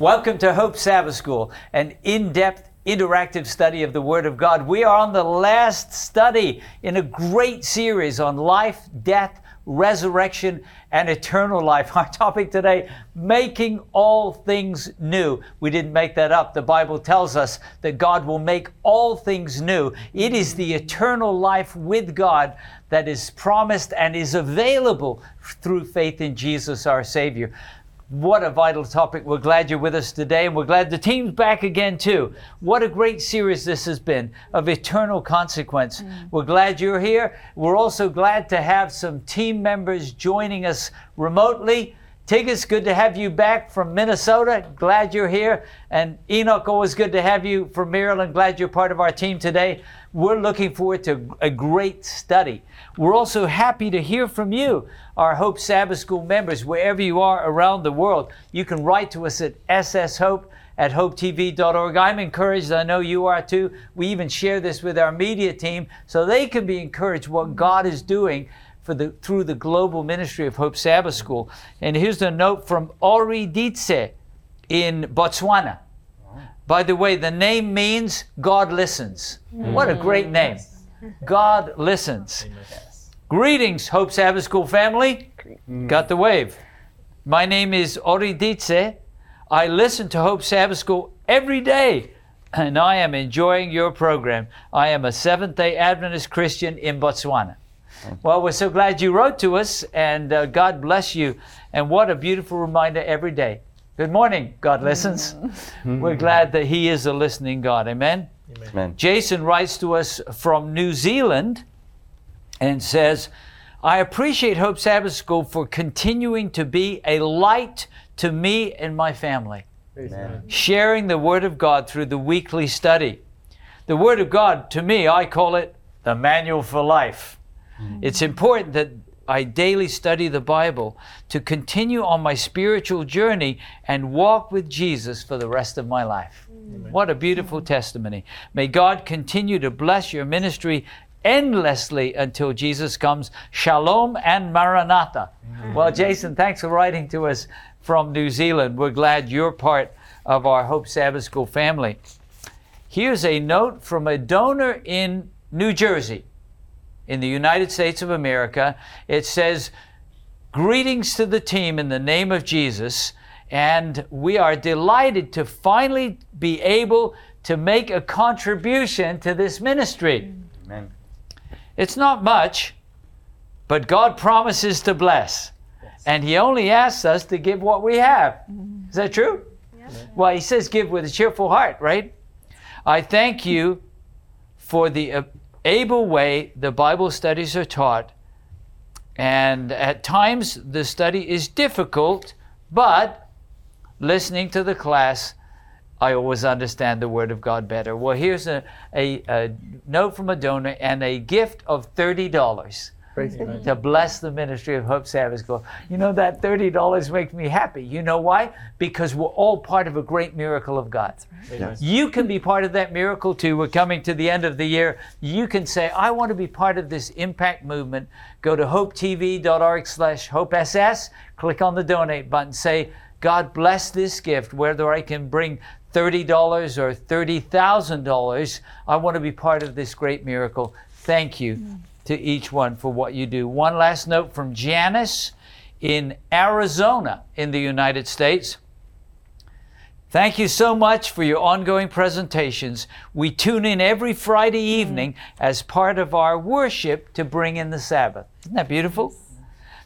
Welcome to Hope Sabbath School, an in depth, interactive study of the Word of God. We are on the last study in a great series on life, death, resurrection, and eternal life. Our topic today, making all things new. We didn't make that up. The Bible tells us that God will make all things new. It is the eternal life with God that is promised and is available through faith in Jesus our Savior. What a vital topic. We're glad you're with us today, and we're glad the team's back again, too. What a great series this has been of eternal consequence. Mm. We're glad you're here. We're also glad to have some team members joining us remotely. Tigges, good to have you back from Minnesota. Glad you're here. And Enoch, always good to have you from Maryland. Glad you're part of our team today. We're looking forward to a great study. We're also happy to hear from you, our Hope Sabbath School members, wherever you are around the world. You can write to us at sshope at hopetv.org. I'm encouraged, I know you are too. We even share this with our media team so they can be encouraged what God is doing for the, through the global ministry of Hope Sabbath School. And here's a note from Ori Ditse in Botswana. By the way, the name means God listens. Mm. What a great name. God listens. Greetings, Hope Sabbath School family. Mm. Got the wave. My name is Ori Ditse. I listen to Hope Sabbath School every day, and I am enjoying your program. I am a Seventh day Adventist Christian in Botswana. Well, we're so glad you wrote to us, and uh, God bless you. And what a beautiful reminder every day Good morning. God listens. Mm-hmm. We're glad that He is a listening God. Amen? Amen. Jason writes to us from New Zealand and says, I appreciate Hope Sabbath School for continuing to be a light to me and my family, Amen. sharing the Word of God through the weekly study. The Word of God, to me, I call it the manual for life. Mm-hmm. It's important that I daily study the Bible to continue on my spiritual journey and walk with Jesus for the rest of my life. Amen. What a beautiful testimony. May God continue to bless your ministry endlessly until Jesus comes. Shalom and Maranatha. Amen. Well, Jason, thanks for writing to us from New Zealand. We're glad you're part of our Hope Sabbath School family. Here's a note from a donor in New Jersey in the United States of America. It says, Greetings to the team in the name of Jesus. And we are delighted to finally be able to make a contribution to this ministry. Amen. It's not much, but God promises to bless. Yes. And He only asks us to give what we have. Is that true? Well, He says give with a cheerful heart, right? I thank you for the uh, able way the Bible studies are taught. And at times the study is difficult, but listening to the class, I always understand the Word of God better. Well, here's a, a, a note from a donor and a gift of $30 to bless the ministry of Hope Sabbath School. You know, that $30 makes me happy. You know why? Because we're all part of a great miracle of God. Right. Yes. You can be part of that miracle too. We're coming to the end of the year. You can say, I want to be part of this impact movement. Go to hopetv.org slash hopess, click on the donate button, say, God bless this gift, whether I can bring $30 or $30,000. I want to be part of this great miracle. Thank you. Mm to each one for what you do. One last note from Janice in Arizona in the United States. Thank you so much for your ongoing presentations. We tune in every Friday evening as part of our worship to bring in the Sabbath. Isn't that beautiful?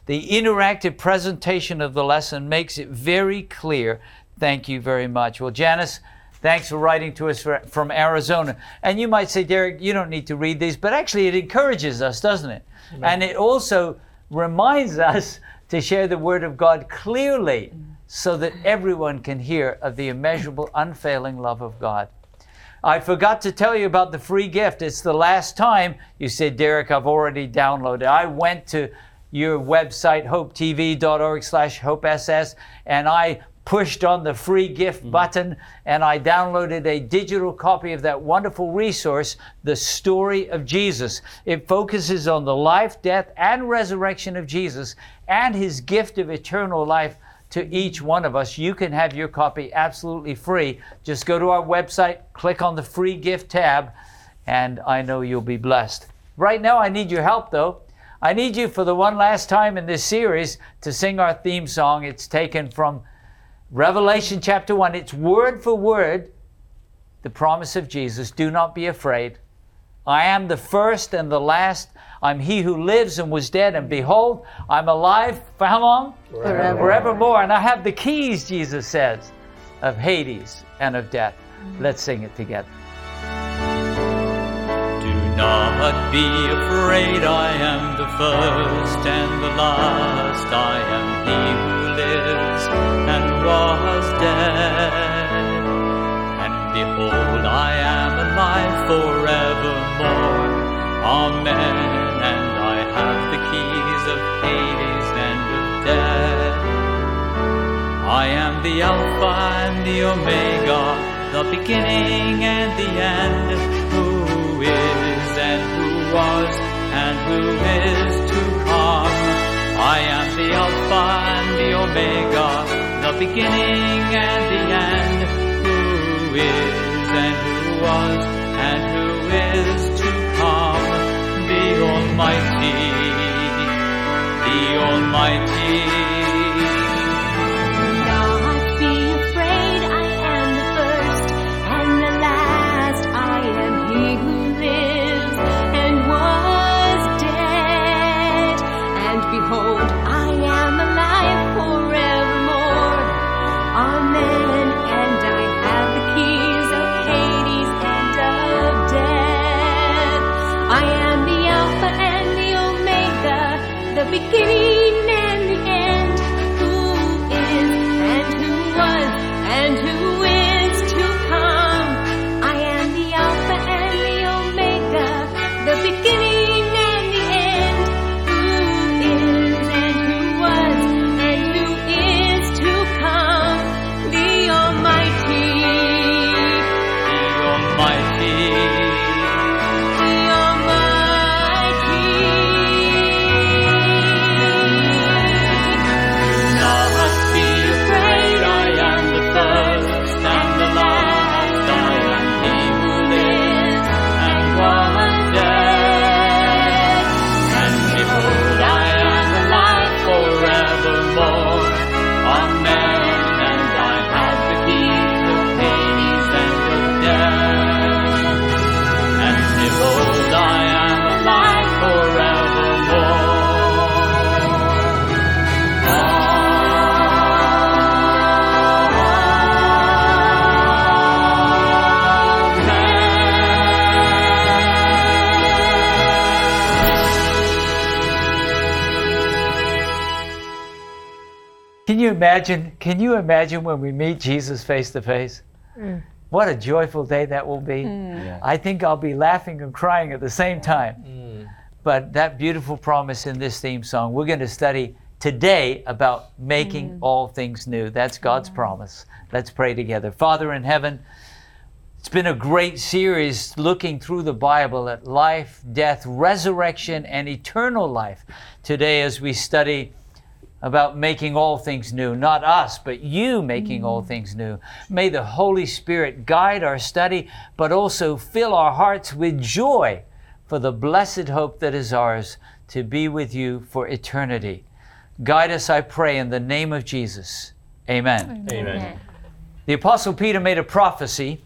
The interactive presentation of the lesson makes it very clear. Thank you very much. Well, Janice, Thanks for writing to us for, from Arizona. And you might say, Derek, you don't need to read these, but actually it encourages us, doesn't it? Amen. And it also reminds us to share the Word of God clearly so that everyone can hear of the immeasurable, unfailing love of God. I forgot to tell you about the free gift. It's the last time you said, Derek, I've already downloaded. I went to your website, hopetv.org slash hopess, and I pushed on the free gift mm-hmm. button and I downloaded a digital copy of that wonderful resource, The Story of Jesus. It focuses on the life, death, and resurrection of Jesus and his gift of eternal life to each one of us. You can have your copy absolutely free. Just go to our website, click on the free gift tab, and I know you'll be blessed. Right now, I need your help though. I need you for the one last time in this series to sing our theme song. It's taken from Revelation chapter 1. It's word for word the promise of Jesus do not be afraid. I am the first and the last. I'm he who lives and was dead, and behold, I'm alive for how long? Forever. Forevermore. And I have the keys, Jesus says, of Hades and of death. Let's sing it together. Do not be afraid, I am the first and the last. I am he who lives and was dead. And behold, I am alive forevermore. Amen. And I have the keys of Hades and of death. I am the Alpha and the Omega, the beginning and the end, who is and who was and who is to come. I am the Alpha and the Omega, the beginning and the end, who is and who was and who is to come. The Almighty, the Almighty. Omega, imagine? Can you imagine when we meet Jesus face to face? Mm. What a joyful day that will be. Mm. I think I'll be laughing and crying at the same time. Mm. But that beautiful promise in this theme song, we're going to study today about making all things new. That's God's promise. Let's pray together. Father in heaven, it's been a great series looking through the Bible at life, death, resurrection, and eternal life. Today, as we study about making all things new, not us, but you making all things new. May the Holy Spirit guide our study, but also fill our hearts with joy for the blessed hope that is ours to be with you for eternity. Guide us, I pray, in the name of Jesus. Amen. Amen. The Apostle Peter made a prophecy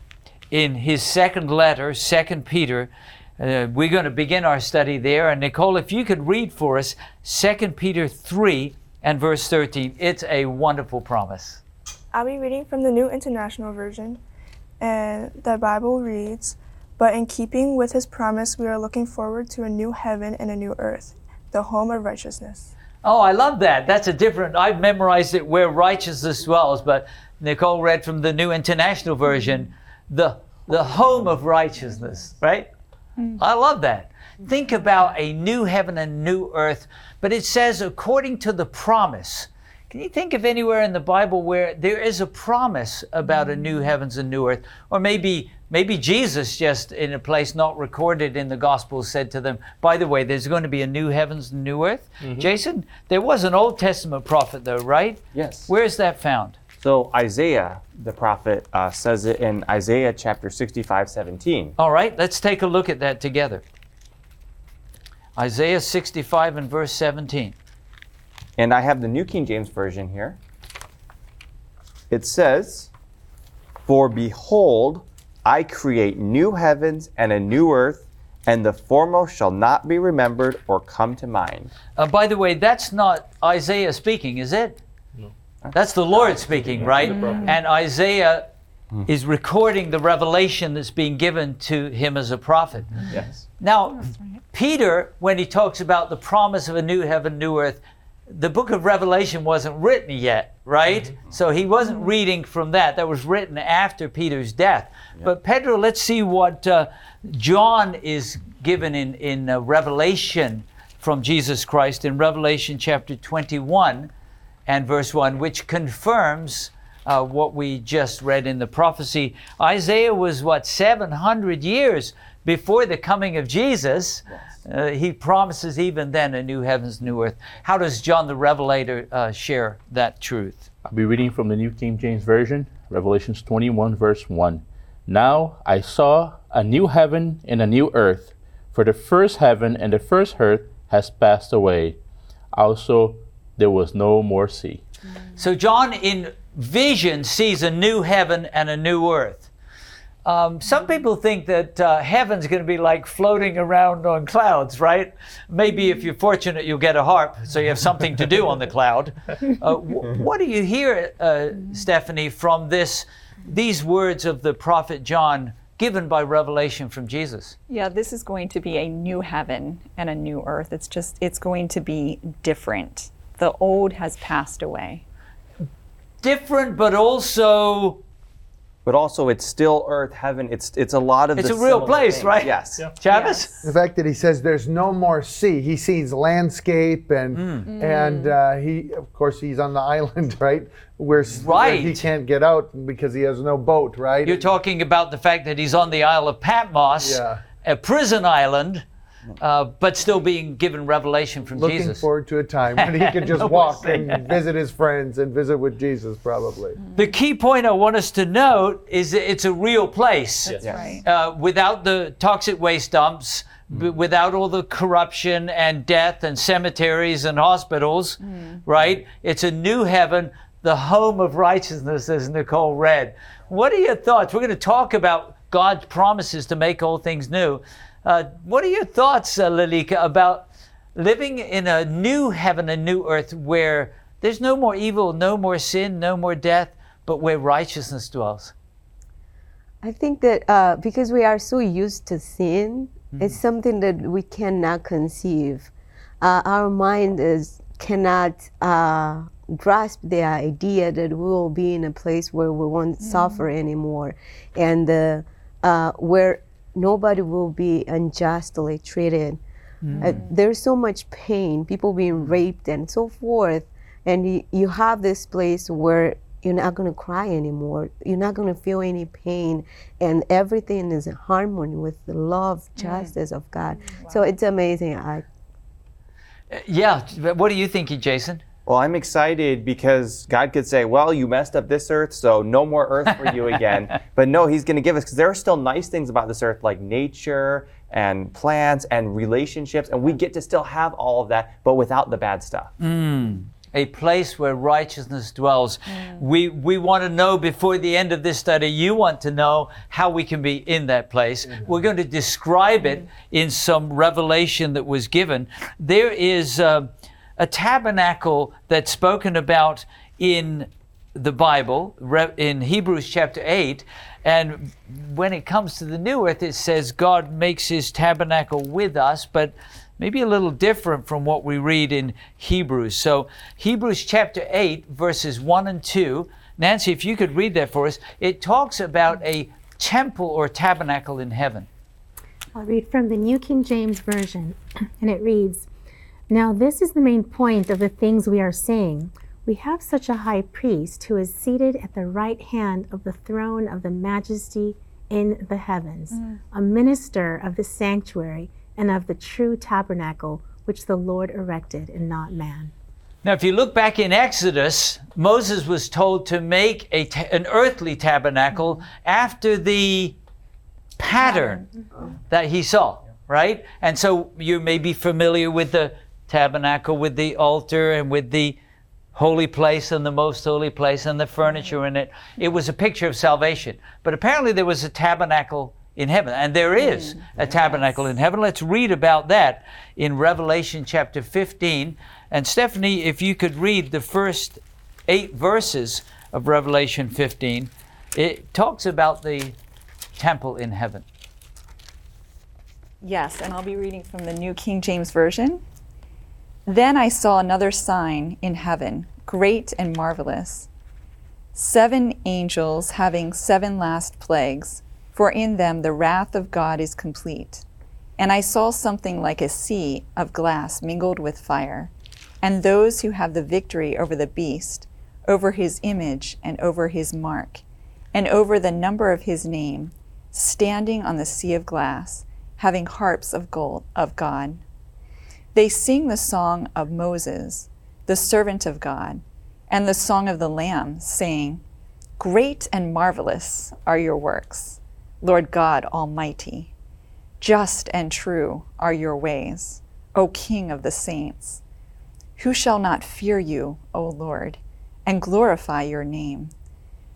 in his second letter, 2 Peter. Uh, we're going to begin our study there. And Nicole, if you could read for us 2 Peter 3 and verse 13, it's a wonderful promise. I'll be reading from the New International Version, and the Bible reads But in keeping with his promise, we are looking forward to a new heaven and a new earth, the home of righteousness. Oh, I love that. That's a different, I've memorized it where righteousness dwells, but Nicole read from the New International Version, the, the home of righteousness, right? Mm. I love that. Think about a new heaven and new earth, but it says, according to the promise, Can you think of anywhere in the Bible where there is a promise about a new heavens and new earth? Or maybe maybe Jesus just in a place not recorded in the Gospels said to them, by the way, there's going to be a new heavens and new earth. Jason, there was an Old Testament prophet though, right? Yes. Where is that found? So Isaiah, the prophet, uh, says it in Isaiah chapter 65, 17. All right, let's take a look at that together. Isaiah 65 and verse 17. And I have the New King James Version here. It says, For behold, I create new heavens and a new earth, and the foremost shall not be remembered or come to mind. Uh, by the way, that's not Isaiah speaking, is it? No. That's the Lord speaking, right? And Isaiah is recording the revelation that's being given to him as a prophet. Yes. Now, Peter, when he talks about the promise of a new heaven, new earth, the book of Revelation wasn't written yet, right? So he wasn't reading from that. That was written after Peter's death. But Pedro, let's see what uh, John is given in, in uh, Revelation from Jesus Christ in Revelation chapter 21 and verse 1, which confirms uh, what we just read in the prophecy. Isaiah was, what, 700 years before the coming of Jesus. Uh, he promises even then a new heavens, new earth. How does John the Revelator uh, share that truth? I'll be reading from the New King James Version, Revelations 21, verse 1. Now I saw a new heaven and a new earth, for the first heaven and the first earth has passed away. Also, there was no more sea. So, John in vision sees a new heaven and a new earth. Um, some people think that uh, heaven's going to be like floating around on clouds, right? Maybe if you're fortunate, you'll get a harp, so you have something to do on the cloud. Uh, wh- what do you hear, uh, Stephanie, from this, these words of the prophet John given by revelation from Jesus? Yeah, this is going to be a new heaven and a new earth. It's just, it's going to be different. The old has passed away. Different, but also But also, it's still earth, heaven. It's it's a lot of. It's the a real place, things. right? Yes. Travis. The fact that he says there's no more sea, he sees landscape, and Hmm. and uh, he, of course, he's on the island, right, where, s- where he can't get out because he has no boat, right? You're talking about the fact that he's on the Isle of Patmos, Yeah. a prison island, uh, but still being given revelation from Looking Jesus. forward to a time when he can just No walk more and visit his friends and visit with Jesus, probably. the key point I want us to note is that it's a real place. Yes. Right. Uh, without the toxic waste dumps, b- without all the corruption and death and cemeteries and hospitals, right? It's a new heaven, the home of righteousness, as Nicole read. What are your thoughts? We're going to talk about God's promises to make all things new. Uh, what are your thoughts, uh, Lalika, about living in a new heaven a new earth where there's no more evil, no more sin, no more death, but where righteousness dwells? I think that uh, because we are so used to sin, it's something that we cannot conceive. Uh, our mind is cannot uh, grasp the idea that we will be in a place where we won't suffer anymore, and uh, uh, where nobody will be unjustly treated. Uh, hmm. there's so much pain, people being hmm. raped and so forth, and you, you have this place where you're not going to cry anymore. You're not going to feel any pain, and everything is in harmony with the love, hmm. justice of God. So it's amazing. I uh, Yeah, what do you think, Jason? Well, I'm excited because God could say, "Well, you messed up this earth, so no more earth for you again." but no, He's going to give us because there are still nice things about this earth, like nature and plants and relationships, and we get to still have all of that, but without the bad stuff. Mm. A place where righteousness dwells. Mm. We we want to know before the end of this study. You want to know how we can be in that place. Mm-hmm. We're going to describe it mm-hmm. in some revelation that was given. There is uh, a tabernacle that's spoken about in the Bible, in Hebrews chapter 8. And when it comes to the new earth, it says God makes his tabernacle with us, but maybe a little different from what we read in Hebrews. So, Hebrews chapter 8, verses 1 and 2. Nancy, if you could read that for us, it talks about a temple or tabernacle in heaven. I'll read from the New King James Version, and it reads Now, this is the main point of the things we are saying. We have such a high priest who is seated at the right hand of the throne of the majesty in the heavens, mm. a minister of the sanctuary and of the true tabernacle which the Lord erected and not man. Now, if you look back in Exodus, Moses was told to make a ta- an earthly tabernacle after the pattern that he saw, right? And so you may be familiar with the tabernacle, with the altar, and with the holy place and the most holy place and the furniture in it. It was a picture of salvation. But apparently there was a tabernacle in heaven, and there mm, is a tabernacle in heaven. Let's read about that in Revelation chapter 15. And Stephanie, if you could read the first eight verses of Revelation 15, it talks about the temple in heaven. Yes, and I'll be reading from the New King James Version. Then I saw another sign in heaven, great and marvelous. Seven angels having seven last plagues, for in them the wrath of God is complete. And I saw something like a sea of glass mingled with fire, and those who have the victory over the beast, over his image, and over his mark, and over the number of his name, standing on the sea of glass, having harps of gold of God. They sing the song of Moses, the servant of God, and the song of the Lamb, saying, Great and marvelous are your works, Lord God Almighty. Just and true are your ways, O King of the saints. Who shall not fear you, O Lord, and glorify your name?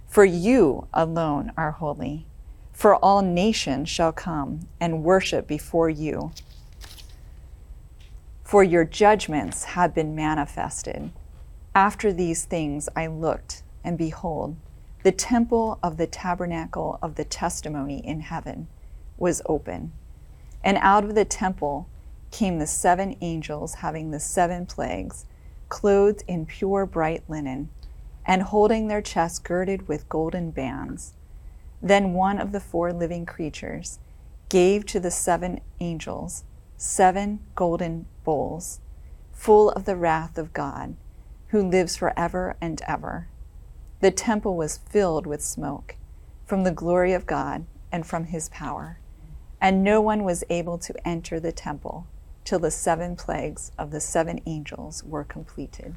For you alone are holy. For all nations shall come and worship before you. For your judgments have been manifested. After these things I looked, and behold, the temple of the tabernacle of the testimony in heaven was open. And out of the temple came the seven angels having the seven plagues, clothed in pure bright linen, and holding their chests girded with golden bands. Then one of the four living creatures gave to the seven angels seven golden bowls, full of the wrath of God, who lives forever and ever. The temple was filled with smoke from the glory of God and from his power, and no one was able to enter the temple till the seven plagues of the seven angels were completed.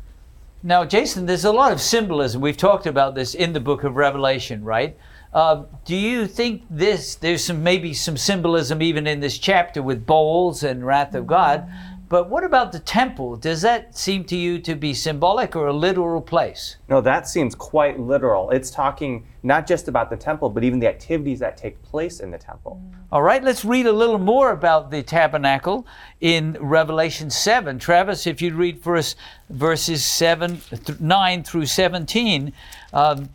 Now, Jason, there's a lot of symbolism. We've talked about this in the book of Revelation, right? Uh, do you think this? There's some maybe some symbolism even in this chapter with bowls and wrath of God. But what about the temple? Does that seem to you to be symbolic or a literal place? No, that seems quite literal. It's talking not just about the temple, but even the activities that take place in the temple. All right, let's read a little more about the tabernacle in Revelation 7. Travis, if you'd read for us verses 7, th- 9 through 17. Um,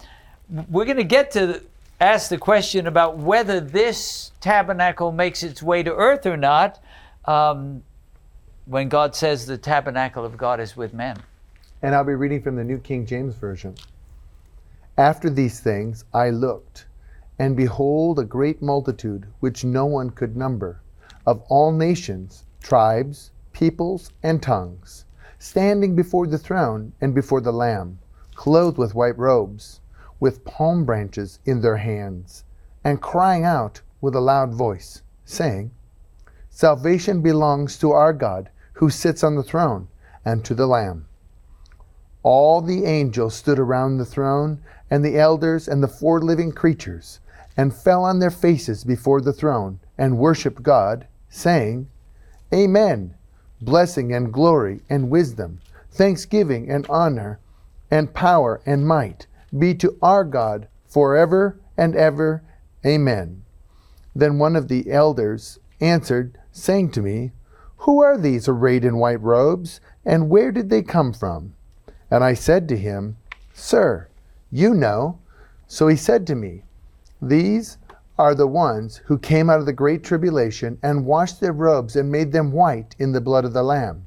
we're going to get to ask the question about whether this tabernacle makes its way to earth or not um, when God says the tabernacle of God is with men. And I'll be reading from the New King James Version. After these things I looked, and behold, a great multitude, which no one could number, of all nations, tribes, peoples, and tongues, standing before the throne and before the Lamb, clothed with white robes, with palm branches in their hands, and crying out with a loud voice, saying, Salvation belongs to our God who sits on the throne and to the Lamb. All the angels stood around the throne, and the elders and the four living creatures, and fell on their faces before the throne, and worshiped God, saying, Amen. Blessing and glory and wisdom, thanksgiving and honor, and power and might be to our God forever and ever. Amen. Then one of the elders answered, saying to me, Who are these arrayed in white robes, and where did they come from? And I said to him, Sir, you know. So he said to me, These are the ones who came out of the great tribulation and washed their robes and made them white in the blood of the Lamb.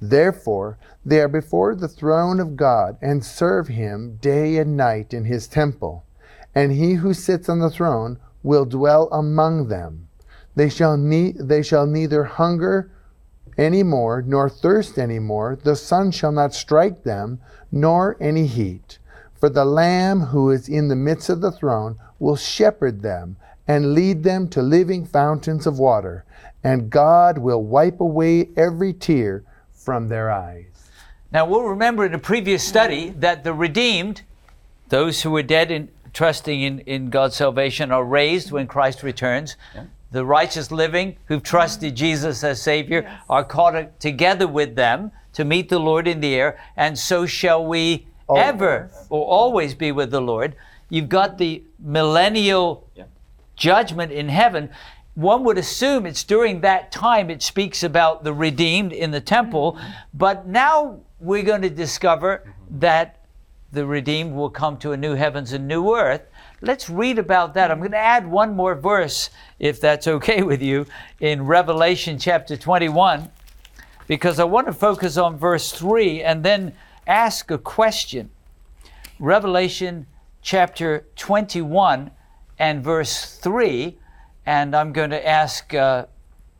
Therefore, they are before the throne of God and serve him day and night in his temple. And he who sits on the throne will dwell among them. They shall, ne- they shall neither hunger any more, nor thirst any more. The sun shall not strike them, nor any heat. For the Lamb who is in the midst of the throne will shepherd them and lead them to living fountains of water, and God will wipe away every tear from their eyes. Now, we'll remember in a previous study that the redeemed, those who were dead in trusting in, in God's salvation, are raised when Christ returns. The righteous living who've trusted Jesus as Savior are caught together with them to meet the Lord in the air, and so shall we ever or always be with the Lord. You've got the millennial judgment in heaven. One would assume it's during that time it speaks about the redeemed in the temple, mm-hmm. but now we're going to discover mm-hmm. that the redeemed will come to a new heavens and new earth. Let's read about that. I'm going to add one more verse, if that's okay with you, in Revelation chapter 21, because I want to focus on verse 3 and then ask a question. Revelation chapter 21 and verse 3, and I'm going to ask uh,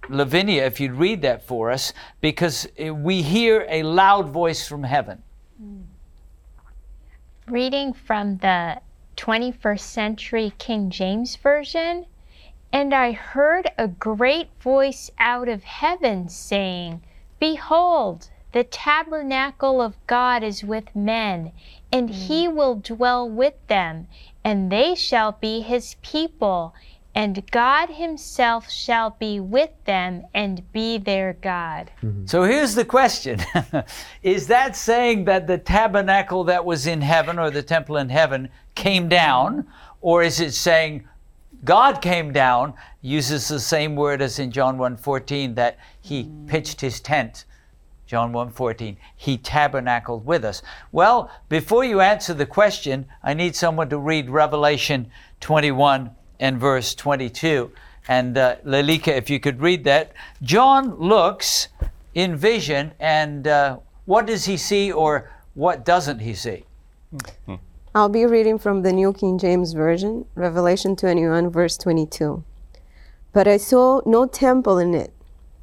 Lavinia if you'd read that for us, because uh, we hear a loud voice from heaven. Reading from the 21st century King James Version, and I heard a great voice out of heaven saying, Behold, the tabernacle of God is with men, and he will dwell with them, and they shall be his people, and God himself shall be with them and be their God. Mm-hmm. So here's the question Is that saying that the tabernacle that was in heaven or the temple in heaven came down? Or is it saying God came down, uses the same word as in John 1:14 that he mm. pitched his tent? John 1:14. He tabernacled with us. Well, before you answer the question, I need someone to read Revelation 21 and verse 22. And uh, Lelika, if you could read that. John looks in vision, and uh, what does he see or what doesn't he see? I'll be reading from the New King James Version, Revelation 21, verse 22. But I saw no temple in it,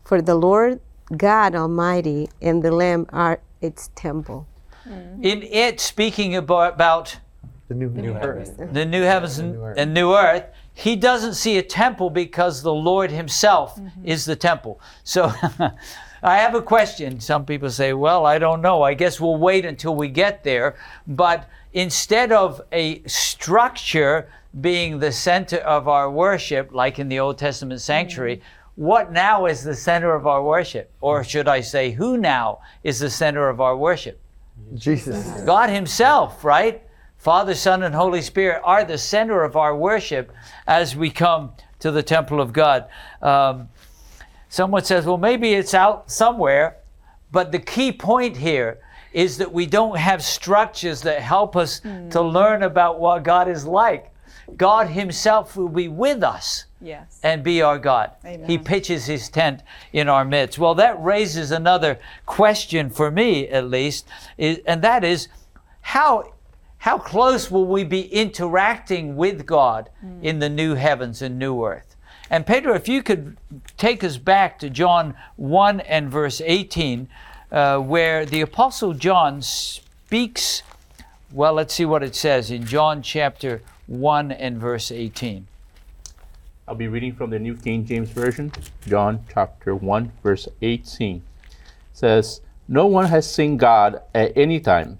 for the Lord God Almighty and the Lamb are its temple. In it, speaking about, about The new, new earth. the new heavens and, and new earth, he doesn't see a temple because the Lord himself mm-hmm. is the temple. So I have a question. Some people say, well, I don't know. I guess we'll wait until we get there. But instead of a structure being the center of our worship, like in the Old Testament sanctuary, mm-hmm. what now is the center of our worship? Or should I say, who now is the center of our worship? Jesus. God Himself, right? Father, Son, and Holy Spirit are the center of our worship as we come to the temple of God. Um, someone says, well, maybe it's out somewhere, but the key point here is that we don't have structures that help us to learn about what God is like. God Himself will be with us Yes. and be our God. Amen. He pitches his tent in our midst. Well, that raises another question for me, at least, is, and that is how how close will we be interacting with God in the new heavens and new earth? And Pedro, if you could take us back to John 1 and verse 18, uh, where the Apostle John speaks. Well, let's see what it says in John chapter 1 and verse 18. I'll be reading from the New King James Version, John chapter 1, verse 18. says, No one has seen God at any time.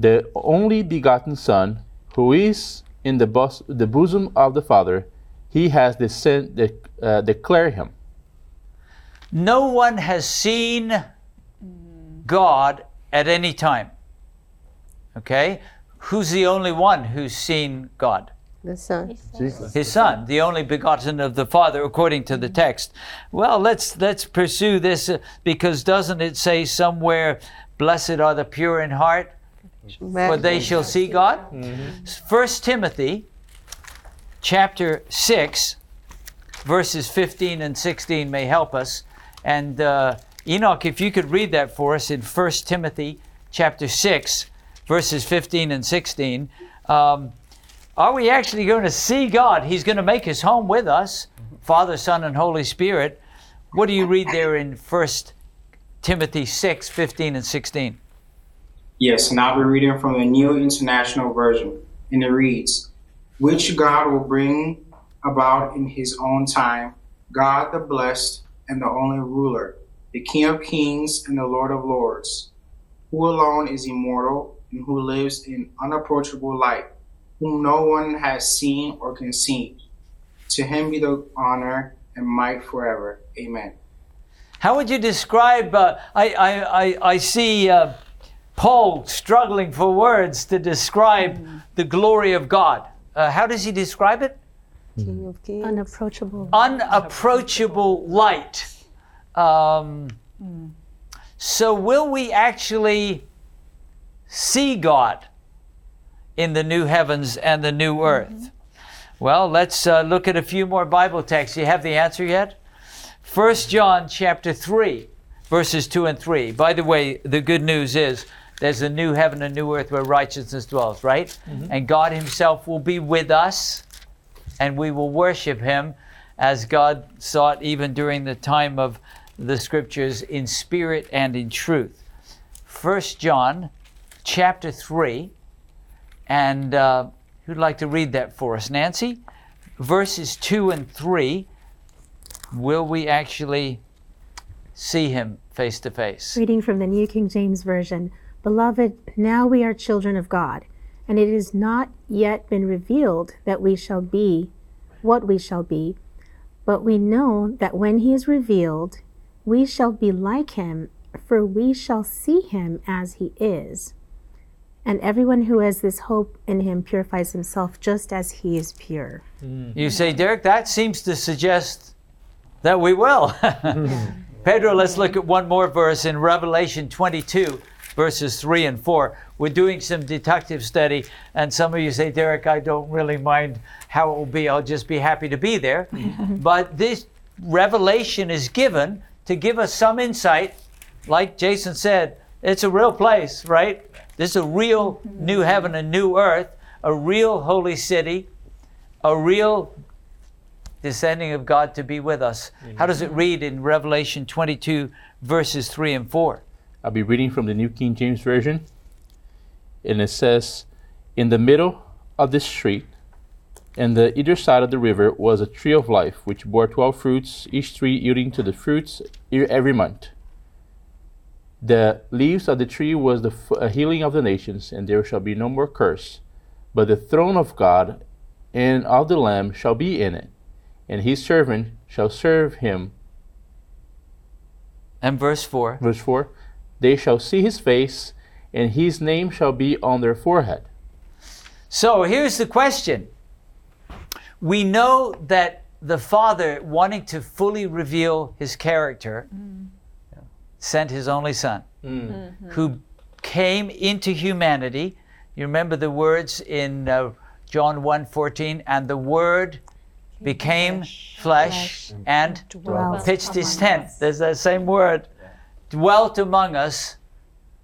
The only begotten Son, who is in the, bos- the bosom of the Father, he has descend- de- uh, declared him. No one has seen God at any time. Okay? Who's the only one who's seen God? The Son. Jesus. His son, the only begotten of the Father, according to the text. Well, let's let's pursue this uh, because doesn't it say somewhere, "Blessed are the pure in heart, for they shall see God"? First Timothy, chapter six, verses fifteen and sixteen may help us. And uh, Enoch, if you could read that for us in First Timothy, chapter six, verses fifteen and sixteen. Um, are we actually going to see God? He's going to make his home with us, Father, Son, and Holy Spirit. What do you read there in 1 Timothy 6 15 and 16. Yes, and I'll be reading from the New International Version. And it reads, Which God will bring about in his own time, God the blessed and the only ruler, the King of kings and the Lord of lords, who alone is immortal and who lives in unapproachable light, whom no one has seen or can see. To him be the honor and might forever. Amen. How would you describe? Uh, I, I, I, I see uh, Paul struggling for words to describe the glory of God. Uh, how does he describe it? King of kings. Unapproachable. Unapproachable light. Um, so, will we actually see God in the new heavens and the new earth? Well, let's uh, look at a few more Bible texts. You have the answer yet? 1 John chapter 3, verses 2 and 3. By the way, the good news is there's a new heaven and a new earth where righteousness dwells, right? And God Himself will be with us and we will worship Him as God sought even during the time of the scriptures in spirit and in truth. 1 John chapter 3, and uh, who'd like to read that for us? Nancy? Verses 2 and 3. Will we actually see him face to face? Reading from the New King James Version Beloved, now we are children of God, and it has not yet been revealed that we shall be what we shall be. But we know that when he is revealed, we shall be like him, for we shall see him as he is. And everyone who has this hope in him purifies himself just as he is pure. Mm-hmm. You say, Derek, that seems to suggest that we will. Pedro, let's look at one more verse in Revelation 22, verses 3 and 4. We're doing some detective study, and some of you say, Derek, I don't really mind how it will be. I'll just be happy to be there. but this revelation is given to give us some insight. Like Jason said, it's a real place, right? This is a real new heaven and new earth, a real holy city, a real descending of God to be with us. How does it read in Revelation 22, verses 3 and 4? I'll be reading from the New King James Version. And it says, In the middle of this street, and the either side of the river, was a tree of life, which bore twelve fruits, each tree yielding to the fruits every month. The leaves of the tree was the f- healing of the nations, and there shall be no more curse. But the throne of God and of the Lamb shall be in it, and his servant shall serve him. And verse 4 Verse 4 They shall see his face, and his name shall be on their forehead. So here's the question. We know that the Father, wanting to fully reveal his character, sent his only Son, who came into humanity. You remember the words in uh, John 1:14, and the Word became flesh and Dwelt pitched his among tent. There's that same word. Dwelt among us,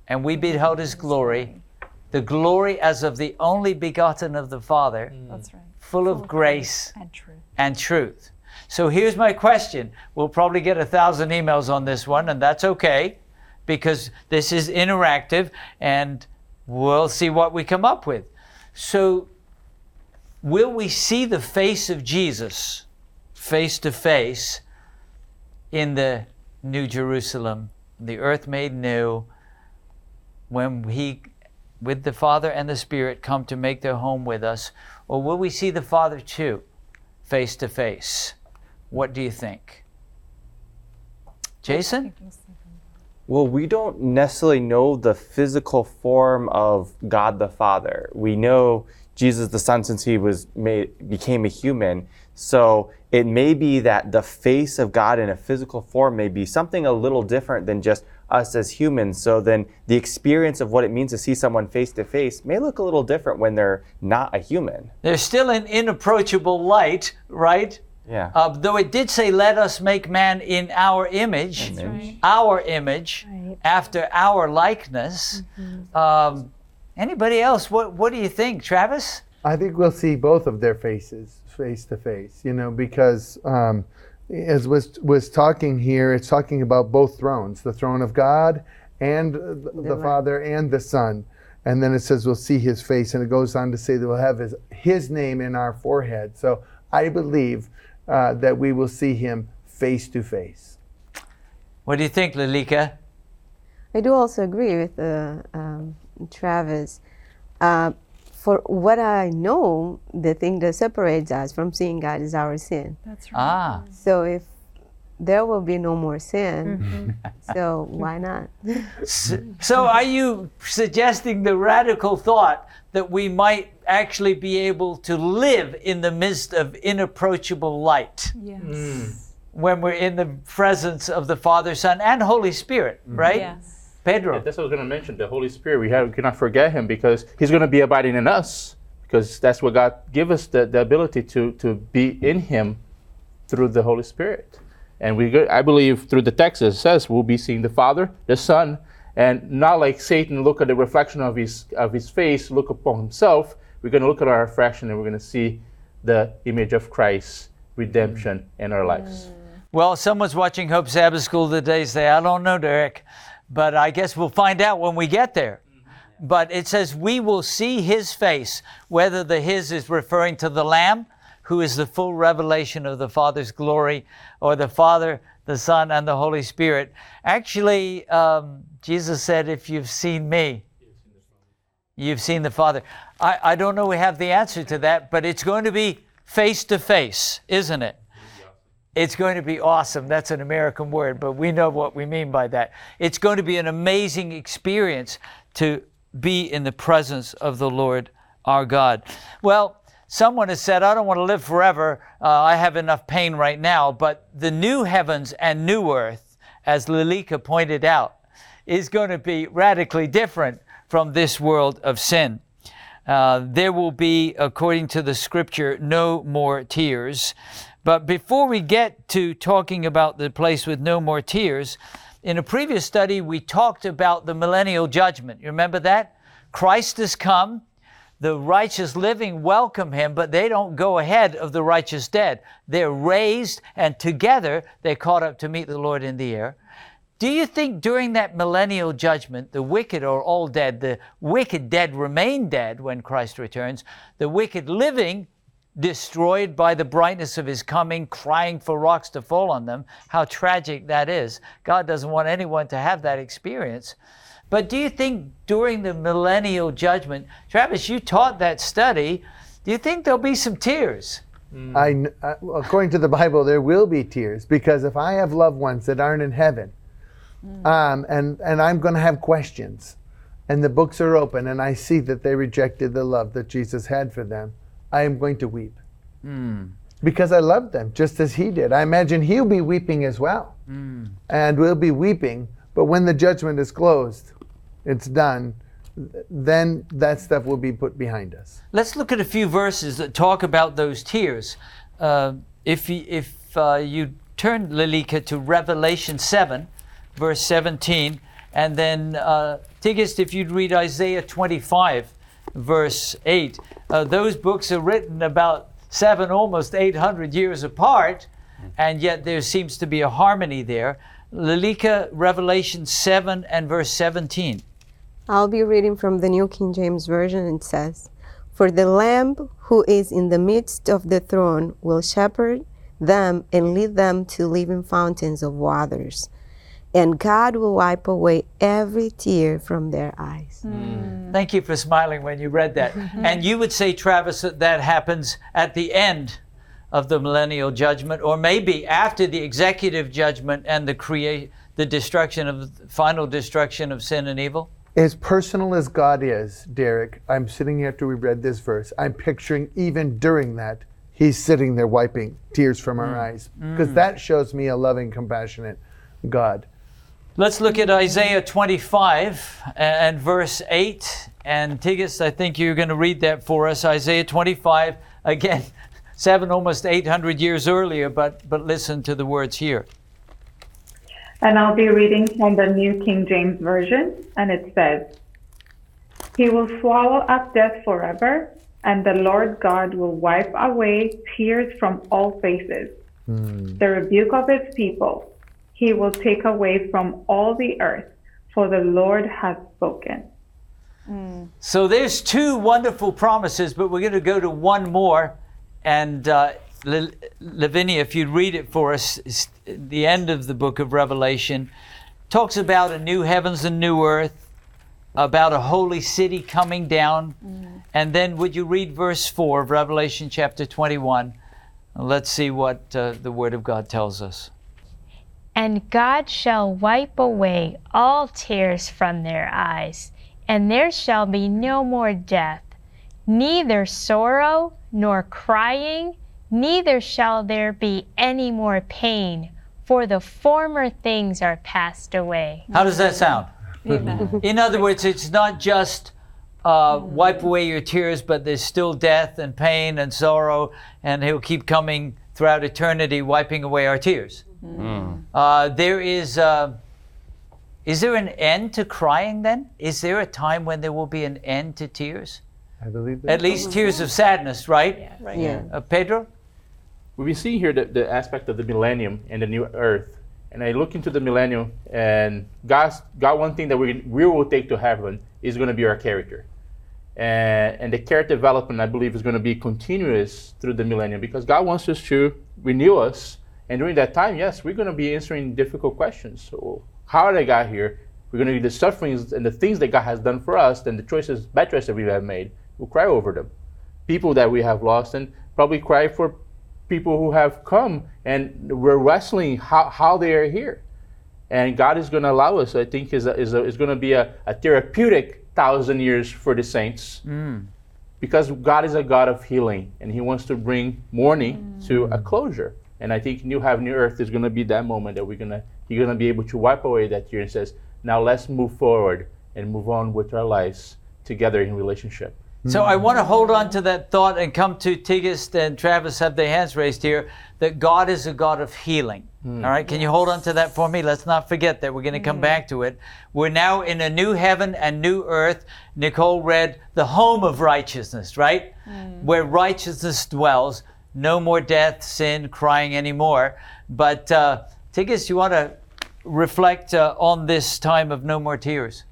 and we beheld his glory, the glory as of the only begotten of the Father, mm. That's right. full of grace And truth. and truth. So here's my question. We'll probably get a thousand emails on this one, and that's okay because this is interactive and we'll see what we come up with. So, will we see the face of Jesus face to face in the New Jerusalem, the earth made new, when He, with the Father and the Spirit, come to make their home with us? Or will we see the Father too, face to face? What do you think? Jason? Well, we don't necessarily know the physical form of God the Father. We know Jesus the Son since he was made became a human. So it may be that the face of God in a physical form may be something a little different than just us as humans. So then the experience of what it means to see someone face to face may look a little different when they're not a human. There's still an inapproachable light, right? Yeah. Uh, though it did say, let us make man in our image, our image, after our likeness. Um, anybody else? What, what do you think, Travis? I think we'll see both of their faces face to face, you know, because um, as was was talking here, it's talking about both thrones, the throne of God and the, the Father and the Son. And then it says we'll see his face, and it goes on to say that we'll have his, his name in our forehead. So I believe uh, that we will see him face to face. What do you think, Lilika? I do also agree with uh, um, Travis. Uh, for what I know, the thing that separates us from seeing God is our sin. That's right. Ah, So if there will be no more sin, so why not? S- so are you suggesting the radical thought that we might actually be able to live in the midst of inapproachable light Yes. when we're in the presence of the Father, Son, and Holy Spirit, right? Yes. Pedro. Yeah, that's what I was going to mention. The Holy Spirit, we, have, we cannot forget Him because He's going to be abiding in us because that's what God give us the, the ability to, to be in Him through the Holy Spirit. And we, go, I believe, through the text it says we'll be seeing the Father, the Son, and not like Satan look at the reflection of his of his face, look upon himself. We're going to look at our reflection and we're going to see the image of Christ, redemption in our lives. Well, someone's watching Hope Sabbath School today say, I don't know, Derek, but I guess we'll find out when we get there. But it says, we will see his face, whether the his is referring to the Lamb, who is the full revelation of the Father's glory, or the Father, the Son, and the Holy Spirit. Actually, um, Jesus said, if you've seen me, you've seen the Father. I, I don't know we have the answer to that, but it's going to be face to face, isn't it? It's going to be awesome. That's an American word, but we know what we mean by that. It's going to be an amazing experience to be in the presence of the Lord our God. Well, someone has said, I don't want to live forever. Uh, I have enough pain right now. But the new heavens and new earth, as Lilika pointed out, is going to be radically different from this world of sin. Uh, there will be, according to the scripture, no more tears. But before we get to talking about the place with no more tears, in a previous study we talked about the millennial judgment. You remember that? Christ has come. The righteous living welcome him, but they don't go ahead of the righteous dead. They're raised, and together they're caught up to meet the Lord in the air. Do you think during that millennial judgment, the wicked are all dead? The wicked dead remain dead when Christ returns. The wicked living destroyed by the brightness of his coming, crying for rocks to fall on them. How tragic that is. God doesn't want anyone to have that experience. But do you think during the millennial judgment, Travis, you taught that study, do you think there'll be some tears? I, uh, according to the Bible, there will be tears because if I have loved ones that aren't in heaven, um, and and I'm going to have questions, and the books are open, and I see that they rejected the love that Jesus had for them, I am going to weep because I love them just as He did. I imagine He'll be weeping as well, and we'll be weeping. But when the judgment is closed, it's done. Then that stuff will be put behind us. Let's look at a few verses that talk about those tears. Uh, if you, if uh, you turn, Lilika, to Revelation 7, verse 17, and then uh, Tigist, if you'd read Isaiah 25, verse 8. Uh, those books are written about seven, almost 800 years apart, and yet there seems to be a harmony there. Lilika, Revelation 7 and verse 17. I'll be reading from the New King James Version. It says, For the Lamb who is in the midst of the throne will shepherd them and lead them to living fountains of waters. And God will wipe away every tear from their eyes. Mm. Mm. Thank you for smiling when you read that. and you would say, Travis, that that happens at the end of the millennial judgment, or maybe after the executive judgment and the create, the destruction of final destruction of sin and evil. As personal as God is, Derek, I'm sitting here after we read this verse. I'm picturing even during that, He's sitting there wiping tears from our mm. eyes. Because that shows me a loving, compassionate God. Let's look at Isaiah 25 and verse 8. And Tigist, I think you're going to read that for us. Isaiah 25, again, seven, almost 800 years earlier, but, but listen to the words here. And I'll be reading from the New King James Version, and it says, He will swallow up death forever, and the Lord God will wipe away tears from all faces, hmm. the rebuke of his people. He will take away from all the earth, for the Lord has spoken. So there's two wonderful promises, but we're going to go to one more. And uh, La- Lavinia, if you'd read it for us, the end of the book of Revelation talks about a new heavens and new earth, about a holy city coming down. And then would you read verse 4 of Revelation chapter 21? Let's see what uh, the Word of God tells us. And God shall wipe away all tears from their eyes, and there shall be no more death, neither sorrow nor crying, neither shall there be any more pain, for the former things are passed away. How does that sound? In other words, it's not just uh, wipe away your tears, but there's still death and pain and sorrow, and He'll keep coming throughout eternity, wiping away our tears. Uh, there is. Uh, is there an end to crying then? Is there a time when there will be an end to tears? I believe that. At least tears of sadness, right? Yeah. Uh, Pedro? We've been seeing here the, the aspect of the millennium and the new earth. And I look into the millennium, and God's got one thing that we, we will take to heaven is going to be our character. And, and the character development, I believe, is going to be continuous through the millennium because God wants us to renew us. And during that time, yes, we're going to be answering difficult questions. So, how did I got here? We're going to be the sufferings and the things that God has done for us, and the choices, bad choices that we have made. We'll cry over them. People that we have lost, and probably cry for people who have come and we're wrestling how, how they are here. And God is going to allow us, I think, is, a, is, a, is going to be a, a therapeutic thousand years for the saints. Mm. Because God is a God of healing and He wants to bring mourning mm. to a closure. And I think New Heaven, New Earth is going to be that moment that we're going to, He's going to be able to wipe away that tear and says, now let's move forward and move on with our lives together in relationship. So I want to hold on to that thought and come to Tigist and Travis have their hands raised here that God is a God of healing. Hmm. All right, can you hold on to that for me? Let's not forget that. We're going to come hmm. back to it. We're now in a new heaven and new earth. Nicole read the home of righteousness, right? Hmm. Where righteousness dwells. No more death, sin, crying anymore. But uh, Tigist, you want to reflect uh, on this time of no more tears?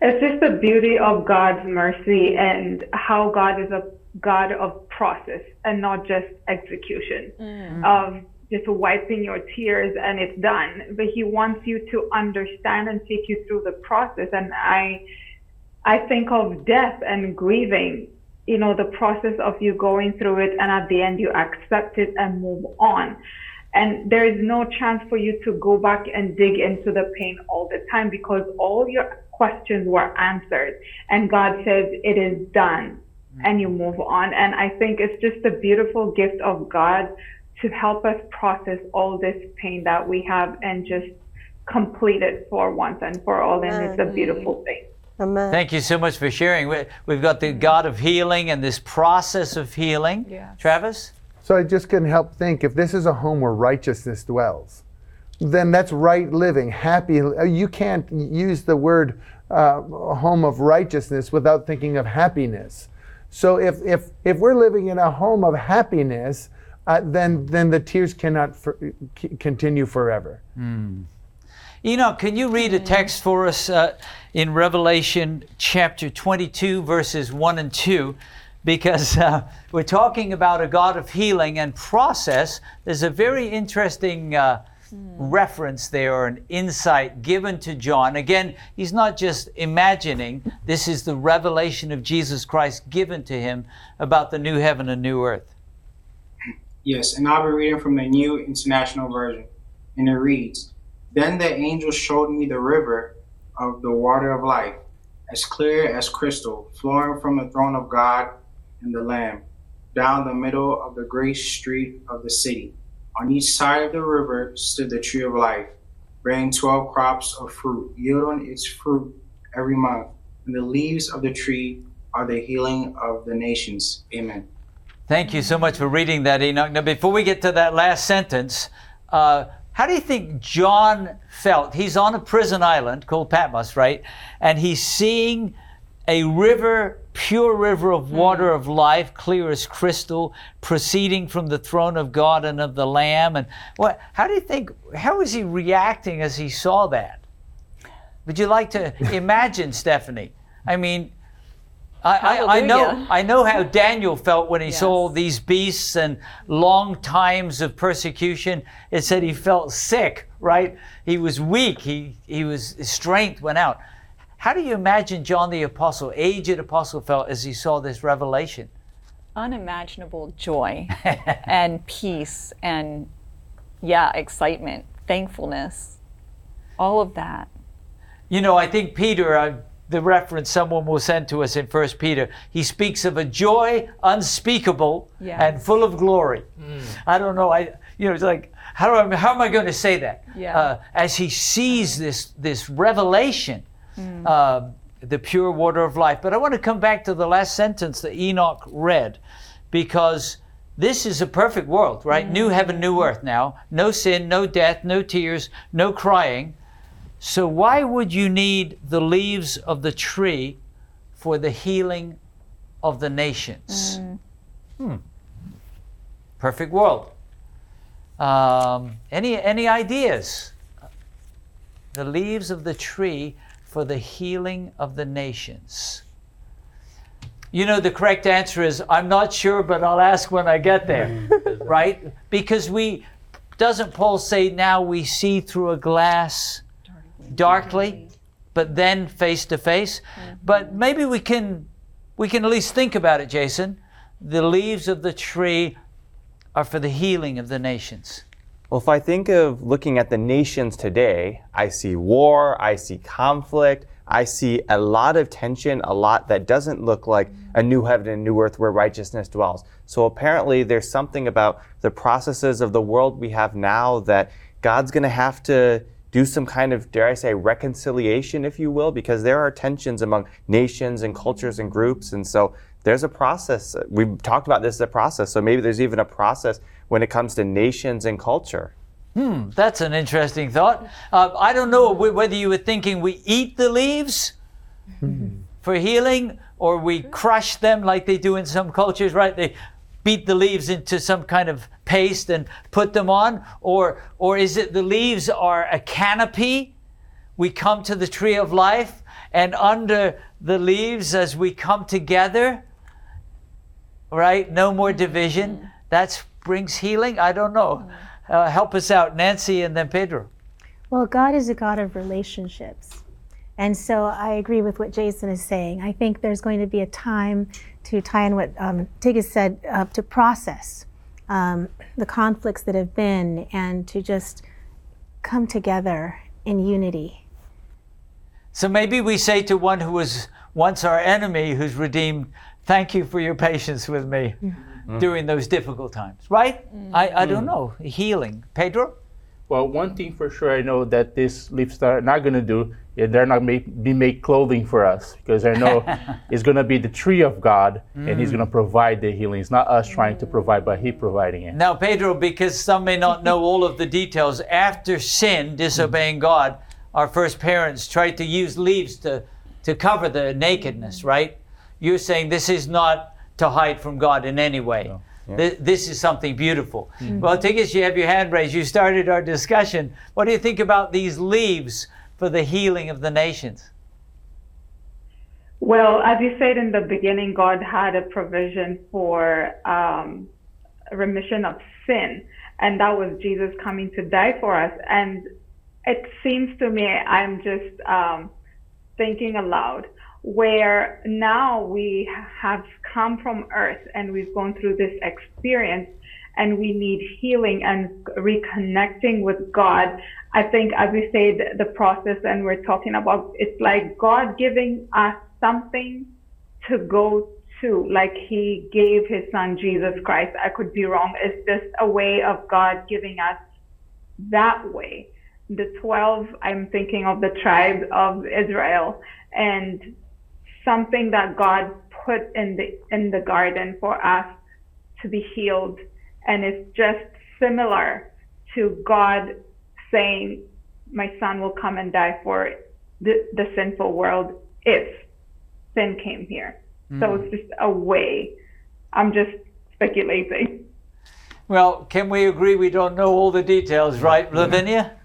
It's just the beauty of God's mercy and how God is a God of process and not just execution of just wiping your tears and it's done. But He wants you to understand and take you through the process. And I, I think of death and grieving, you know, the process of you going through it and at the end you accept it and move on. And there is no chance for you to go back and dig into the pain all the time because all your questions were answered. And God says it is done mm-hmm. and you move on. And I think it's just a beautiful gift of God to help us process all this pain that we have and just complete it for once and for all. And it's a mm-hmm. beautiful thing. Amen. Thank you so much for sharing. We- We've got the God of healing and this process of healing. Yes. Travis? So I just couldn't help think if this is a home where righteousness dwells, then that's right living, happy. You can't use the word uh, home of righteousness without thinking of happiness. So if if if we're living in a home of happiness, uh, then then the tears cannot for, c- continue forever. Enoch, can you read a text for us uh, in Revelation chapter 22, verses 1 and 2? Because uh, we're talking about a God of healing and process. There's a very interesting uh, reference there or an insight given to John. Again, he's not just imagining, this is the revelation of Jesus Christ given to him about the new heaven and new earth. Yes, and I'll be reading from the New International Version. And it reads Then the angel showed me the river of the water of life, as clear as crystal, flowing from the throne of God and the Lamb, down the middle of the great street of the city. On each side of the river stood the tree of life, bearing twelve crops of fruit, yielding its fruit every month. And the leaves of the tree are the healing of the nations. Amen. Thank you so much for reading that, Enoch. Now, before we get to that last sentence, uh, how do you think John felt? He's on a prison island called Patmos, right? And he's seeing a river pure river of hmm. water of life, clear as crystal, proceeding from the throne of God and of the Lamb. And what? How do you think? How was he reacting as he saw that? Would you like to imagine, Stephanie? I mean, I, I, I know I know how Daniel felt when he saw these beasts and long times of persecution. It said he felt sick, right? He was weak. He he was his strength went out. How do you imagine John the apostle, aged apostle, felt as he saw this revelation? Unimaginable joy and peace and, yeah, excitement, thankfulness, all of that. You know, I think Peter, uh, the reference someone will send to us in First Peter, he speaks of a joy unspeakable Yes. and full of glory. I don't know. I you know, it's like how do I, how am I going to say that? Yeah. Uh, as he sees this this revelation, uh, the pure water of life. But I want to come back to the last sentence that Enoch read, because this is a perfect world, right? New heaven, new earth. Now, no sin, no death, no tears, no crying. So why would you need the leaves of the tree for the healing of the nations? Hmm. Perfect world. Um, any any ideas? The leaves of the tree for the healing of the nations. You know, the correct answer is I'm not sure, but I'll ask when I get there, right? Because we, doesn't Paul say now we see through a glass darkly, but then face to face? Mm-hmm. But maybe we can, we can at least think about it, Jason. The leaves of the tree are for the healing of the nations. Well, if I think of looking at the nations today, I see war, I see conflict, I see a lot of tension, a lot that doesn't look like a new heaven and new earth where righteousness dwells. So apparently, there's something about the processes of the world we have now that God's going to have to do some kind of, dare I say, reconciliation, if you will, because there are tensions among nations and cultures and groups. And so there's a process. We've talked about this as a process. So maybe there's even a process when it comes to nations and culture. Hmm, that's an interesting thought. Uh, I don't know whether you were thinking we eat the leaves for healing or we crush them like they do in some cultures, right? They beat the leaves into some kind of paste and put them on. Or, or is it the leaves are a canopy? We come to the tree of life, and under the leaves, as we come together, right? No more mm-hmm. division. Mm-hmm. That brings healing. I don't know. Mm-hmm. Uh, help us out, Nancy, and then Pedro. Well, God is a God of relationships. And so I agree with what Jason is saying. I think there's going to be a time to tie in what um, Tig said uh, to process um, the conflicts that have been and to just come together in unity. So maybe we say to one who was once our enemy, who's redeemed, thank you for your patience with me during those difficult times, right? I, I don't know. Healing. Pedro? Well, one thing for sure I know that these leaves are not going to do is they're not make, be make clothing for us because I know it's going to be the tree of God and He's mm. going to provide the healing. It's not us trying to mm. provide, but He providing it. Now, Pedro, because some may not know all of the details, after sin, disobeying mm. God, our first parents tried to use leaves to, to cover the nakedness, right? You're saying this is not to hide from God in any way. Th- This is something beautiful. Well, Tigist, you have your hand raised. You started our discussion. What do you think about these leaves for the healing of the nations? Well, as you said in the beginning, God had a provision for um, remission of sin, and that was Jesus coming to die for us. And it seems to me, I'm just um, thinking aloud, where now we have come from earth and we've gone through this experience and we need healing and reconnecting with God. I think, as we said, the process and we're talking about, it's like God giving us something to go to, like He gave His Son Jesus Christ. I could be wrong. It's just a way of God giving us that way. The 12, I'm thinking of the tribe of Israel and something that God put in the, in the garden for us to be healed. And it's just similar to God saying, my son will come and die for the, the sinful world if sin came here. So hmm. it's just a way. I'm just speculating. Well, can we agree we don't know all the details, right, hmm. Lavinia?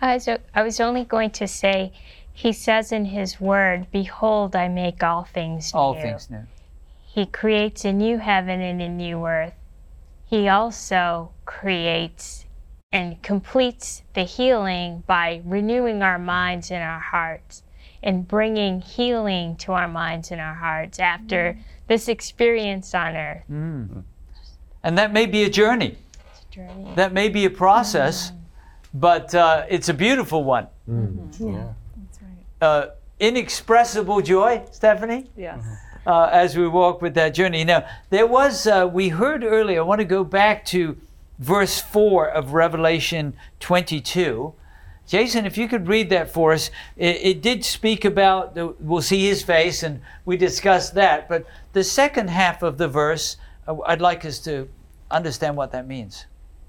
I was, I was only going to say, he says in his word, Behold, I make all things new. All things new. He creates a new heaven and a new earth. He also creates and completes the healing by renewing our minds and our hearts and bringing healing to our minds and our hearts after mm. this experience on earth. Mm. And that may be a journey. a Journey. That may be a process, mm. but uh, it's a beautiful one. Mm-hmm. Yeah. Uh, inexpressible joy, Stephanie, Yes. uh, as we walk with that journey. Now, there was, uh, we heard earlier, I want to go back to verse 4 of Revelation 22. Jason, if you could read that for us, it, it did speak about, the, we'll see his face, and we discussed that. But the second half of the verse, uh, I'd like us to understand what that means.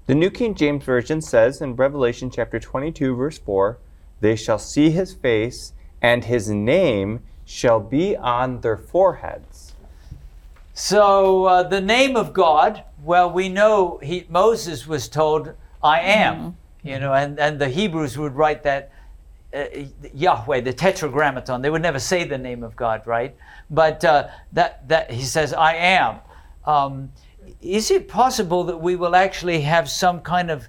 The New King James Version says in Revelation chapter 22, verse 4, They shall see his face, and his name shall be on their foreheads. So uh, the name of God, well, we know he, Moses was told, "I am," you know, and, and the Hebrews would write that uh, Yahweh, the Tetragrammaton. They would never say the name of God, right? But uh, that that he says, "I am." Um, is it possible that we will actually have some kind of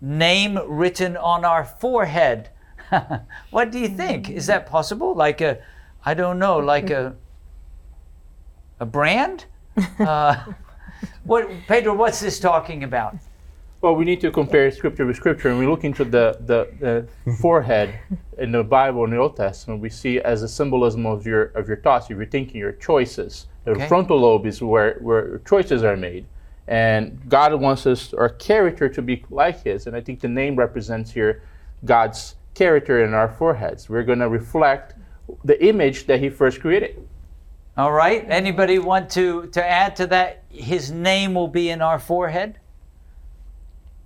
name written on our forehead? what do you think? Is that possible? Like a, I don't know, like a a brand? Uh, what, Pedro? What's this talking about? Well, we need to compare scripture with scripture, and we look into the, the, the forehead in the Bible in the Old Testament. We see it as a symbolism of your of your thoughts, of your thinking, your choices. The Okay. frontal lobe is where where choices are made, and God wants us our character to be like His. And I think the name represents here God's character in our foreheads. We're going to reflect the image that He first created. All right. Anybody want to to add to that? His name will be in our forehead.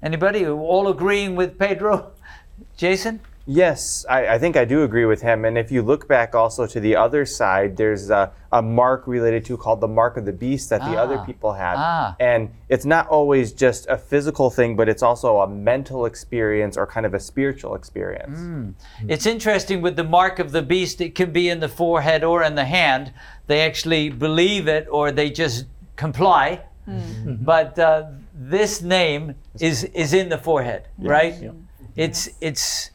Anybody? All agreeing with Pedro? Jason? Yes, I, I think I do agree with him. And if you look back also to the other side, there's a, a mark related to called the mark of the beast that the other Ah. people had. Ah. And it's not always just a physical thing, but it's also a mental experience or kind of a spiritual experience. Mm. It's interesting with the mark of the beast, it can be in the forehead or in the hand. They actually believe it or they just comply. But uh, this name is, is in the forehead, right? It's, it's,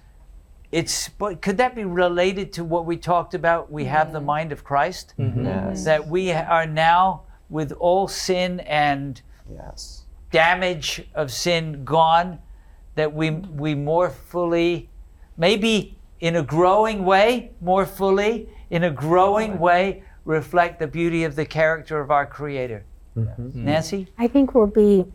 it's, but could that be related to what we talked about? We have the mind of Christ? Mm-hmm. Yes. That we are now, with all sin and Yes. damage of sin gone, that we, we more fully, maybe in a growing way, more fully, in a growing way, reflect the beauty of the character of our Creator. Mm-hmm. Nancy? I think will be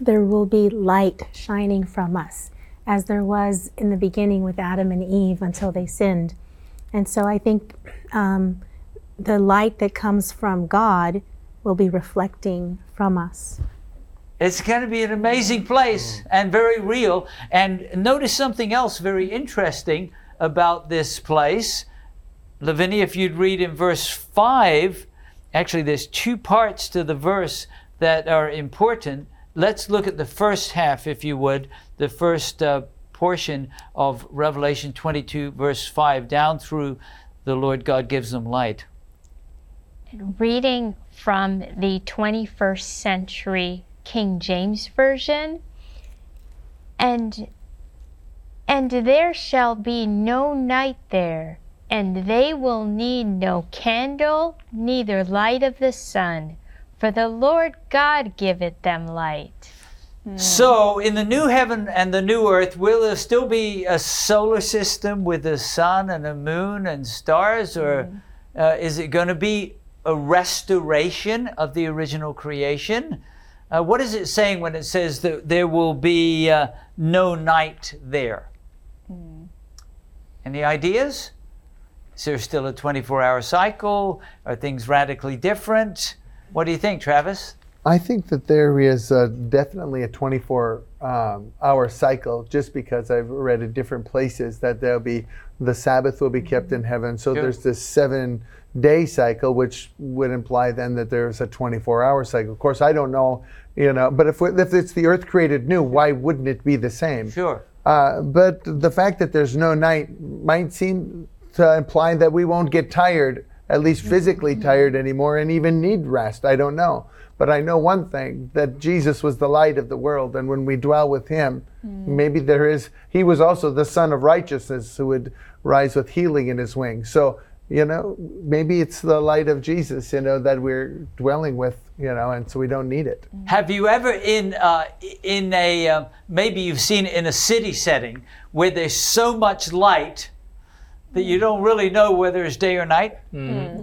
there will be light shining from us as there was in the beginning with Adam and Eve until they sinned. And so I think um, the light that comes from God will be reflecting from us. It's going to be an amazing place and very real. And notice something else very interesting about this place. Lavinia, if you'd read in verse 5, actually, there's two parts to the verse that are important. Let's look at the first half, if you would, the first uh, portion of Revelation 22, verse 5, down through the Lord God gives them light. reading from the 21st century King James Version. And and there shall be no night there, and they will need no candle, neither light of the sun, for the Lord God giveth them light. So, in the new heaven and the new earth, will there still be a solar system with a sun and a moon and stars, or uh, is it going to be a restoration of the original creation? Uh, what is it saying when it says that there will be uh, no night there? Any ideas? Is there still a 24 hour cycle? Are things radically different? What do you think, Travis? I think that there is uh, definitely a 24 um, hour cycle just because I've read in different places that there'll be the Sabbath will be kept in heaven. So there's this seven day cycle, which would imply then that there's a 24 hour cycle. Of course, I don't know, you know, but if, if it's the earth created new, why wouldn't it be the same? Sure. Uh, but the fact that there's no night might seem to imply that we won't get tired, at least physically tired anymore, and even need rest. I don't know. But I know one thing that Jesus was the light of the world, and when we dwell with him, hmm. maybe there is, he was also the Sun of Righteousness who would rise with healing in his wings. So, you know, maybe it's the light of Jesus, you know, that we're dwelling with, you know, and so we don't need it. Hmm. Have you ever in uh, in a uh, maybe you've seen in a city setting where there's so much light that you hmm. don't really know whether it's day or night?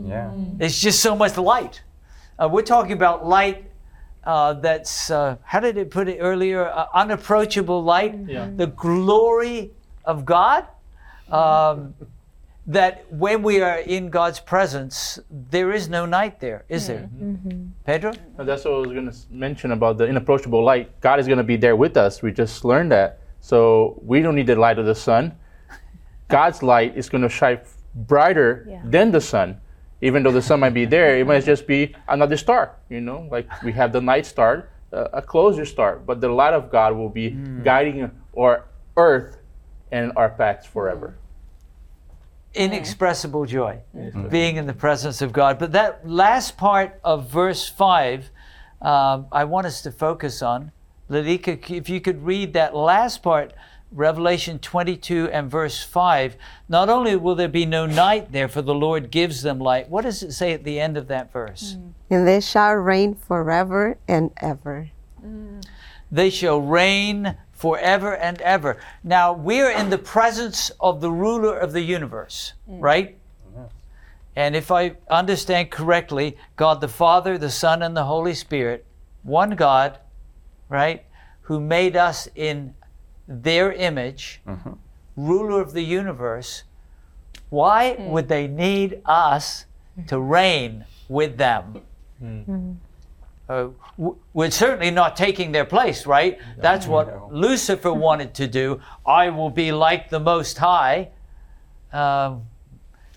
Yeah. it's just so much light. Uh, we're talking about light uh, that's uh, how did it put it earlier? Uh, unapproachable light, Yeah. the glory of God. Um, that when we are in God's presence, there is no night there, is there? Pedro? Uh, That's what I was going to mention about the inapproachable light. God is going to be there with us. We just learned that. So we don't need the light of the sun. God's light is going to shine brighter Yeah. than the sun. Even though the sun might be there, it might just be another star. You know, like we have the night star, uh, a closer star. But the light of God will be guiding our earth and our paths forever. inexpressible joy, being in the presence of God. But that last part of verse 5, um, I want us to focus on. Ladika, if you could read that last part, Revelation 22 and verse 5. Not only will there be no night there, for the Lord gives them light. What does it say at the end of that verse? Mm. And they shall reign forever and ever. Mm. They shall reign forever and ever. Now, we're in the presence of the ruler of the universe, mm. right? Mm-hmm. And if I understand correctly, God the Father, the Son, and the Holy Spirit, one God, right, who made us in their image, mm-hmm. ruler of the universe, why mm. would they need us to mm-hmm. reign with them? Mm. Mm-hmm. Uh, w- we're certainly not taking their place, right? That's what Lucifer wanted to do. I will be like the Most High. Um,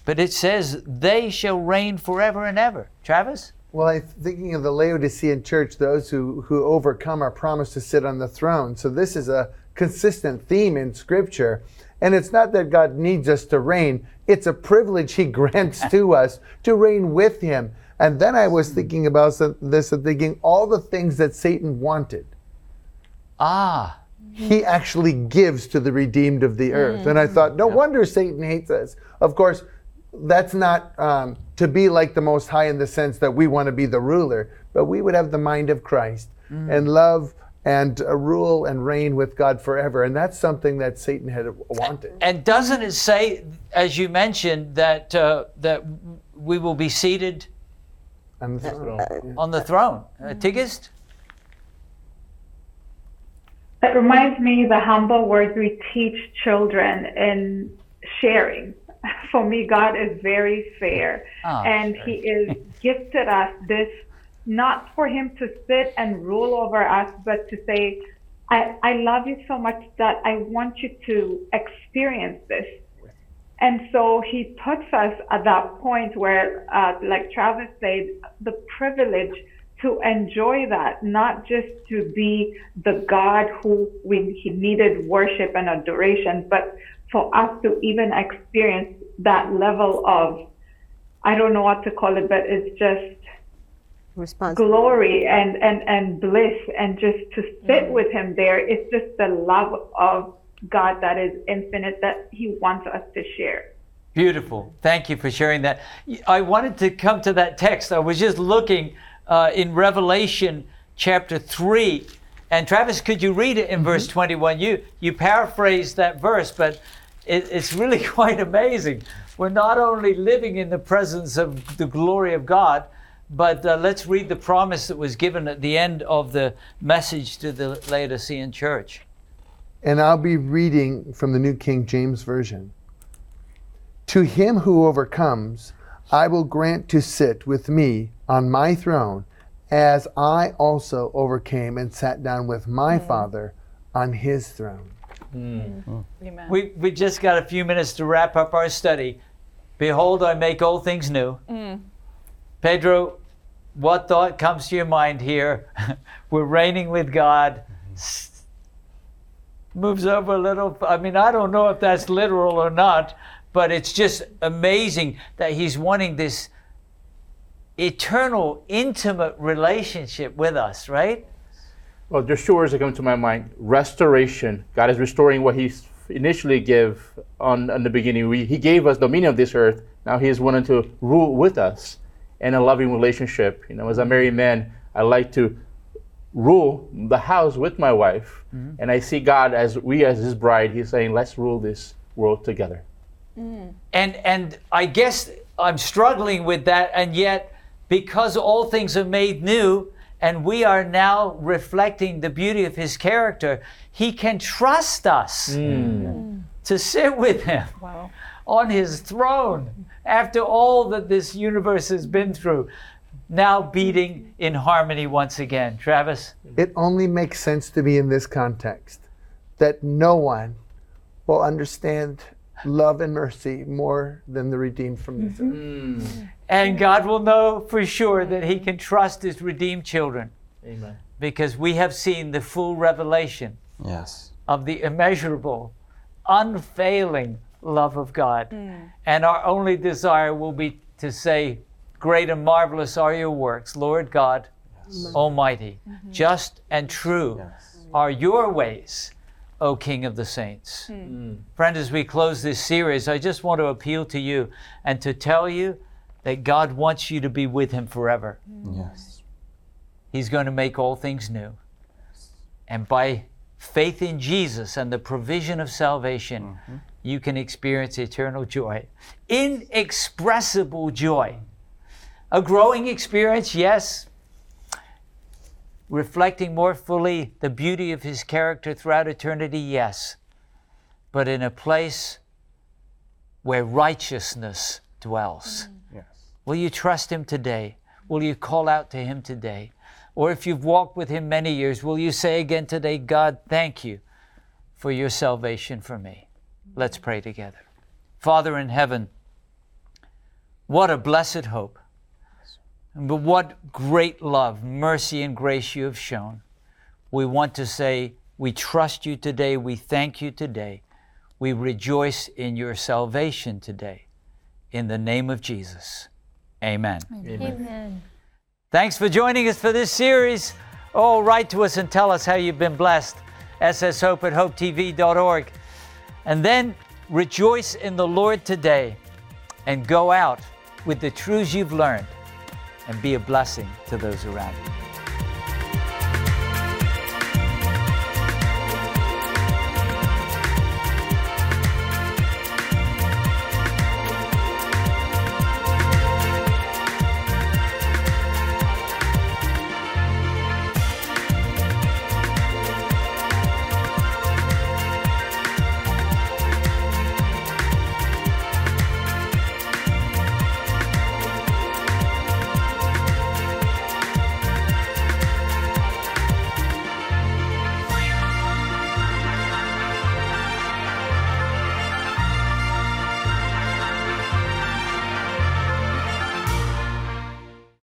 but it says, they shall reign forever and ever. Travis? Well, I'm thinking of the Laodicean church, those who, who overcome are promised to sit on the throne. So this is a consistent theme in Scripture. And it's not that God needs us to reign, it's a privilege He grants to us to reign with Him. And then I was thinking about this and thinking all the things that Satan wanted, Ah, he actually gives to the redeemed of the earth. And I thought, no wonder Satan hates us. Of course, that's not um, to be like the Most High in the sense that we want to be the ruler, but we would have the mind of Christ and love and uh, rule and reign with God forever. And that's something that Satan had wanted. and doesn't it say, as you mentioned, that, uh, that we will be seated And the throne. on the throne? Uh, Tigist? That reminds me the humble words we teach children in sharing. For me, God is very fair, Ah, and He is gifted us this not for Him to sit and rule over us, but to say, I, I love you so much that I want you to experience this. And so he puts us at that point where, uh, like Travis said, the privilege to enjoy that, not just to be the God who we he needed worship and adoration, but for us to even experience that level of, I don't know what to call it, but it's just. Glory and, and, and bliss and just to sit with him there. It's just the love of God that is infinite that he wants us to share. Beautiful. Thank you for sharing that. I wanted to come to that text. I was just looking uh, in Revelation chapter 3. And Travis, could you read it in verse 21? You, you paraphrased that verse, but it, it's really quite amazing. We're not only living in the presence of the glory of God, but uh, let's read the promise that was given at the end of the message to the Laodicean church. And I'll be reading from the New King James Version. To him who overcomes, I will grant to sit with me on my throne, as I also overcame and sat down with my Father on his throne. Amen. We, we just got a few minutes to wrap up our study. Behold, I make all things new. Mm. Pedro, what thought comes to your mind here? We're reigning with God. Mm-hmm. Moves over a little. I mean, I don't know if that's literal or not, but it's just amazing that he's wanting this eternal, intimate relationship with us, right? Well, there's two words that come to my mind: restoration. God is restoring what He initially gave on, on the beginning. We, he gave us dominion of this earth. Now He is wanting to rule with us in a loving relationship. You know, as a married man, I like to rule the house with my wife, mm-hmm. and I see God as we as His bride. He's saying, "Let's rule this world together." Mm. And and I guess I'm struggling with that, and yet because all things are made new, and we are now reflecting the beauty of His character, He can trust us mm. Mm. to sit with Him Wow. On His throne after all that this universe has been through. Now beating in harmony once again. Travis? It only makes sense to me in this context that no one will understand love and mercy more than the redeemed from this mm-hmm. earth. And God will know for sure that He can trust His redeemed children Amen. because we have seen the full revelation Yes. of the immeasurable, unfailing love of God. Mm. And our only desire will be to say, Great and marvelous are your works, Lord God Almighty. Mm-hmm. Just and true Yes. are your ways, O King of the saints. Hmm. Mm. Friend, as we close this series, I just want to appeal to you and to tell you that God wants you to be with Him forever. Hmm. Yes. He's going to make all things new. And by faith in Jesus and the provision of salvation, mm-hmm. You can experience eternal joy, inexpressible joy. A growing experience, yes, reflecting more fully the beauty of His character throughout eternity, yes, but in a place where righteousness dwells. Mm-hmm. Yes. Will you trust Him today? Will you call out to Him today? Or if you've walked with Him many years, will you say again today, God, thank you for your salvation for me? Let's pray together. Father in heaven, what a blessed hope. But what great love, mercy, and grace you have shown. We want to say, we trust you today. We thank you today. We rejoice in your salvation today. In the name of Jesus. Amen. Amen. Thanks for joining us for this series. Oh, write to us and tell us how you've been blessed. SSHope at hopetv.org. And then rejoice in the Lord today and go out with the truths you've learned and be a blessing to those around you.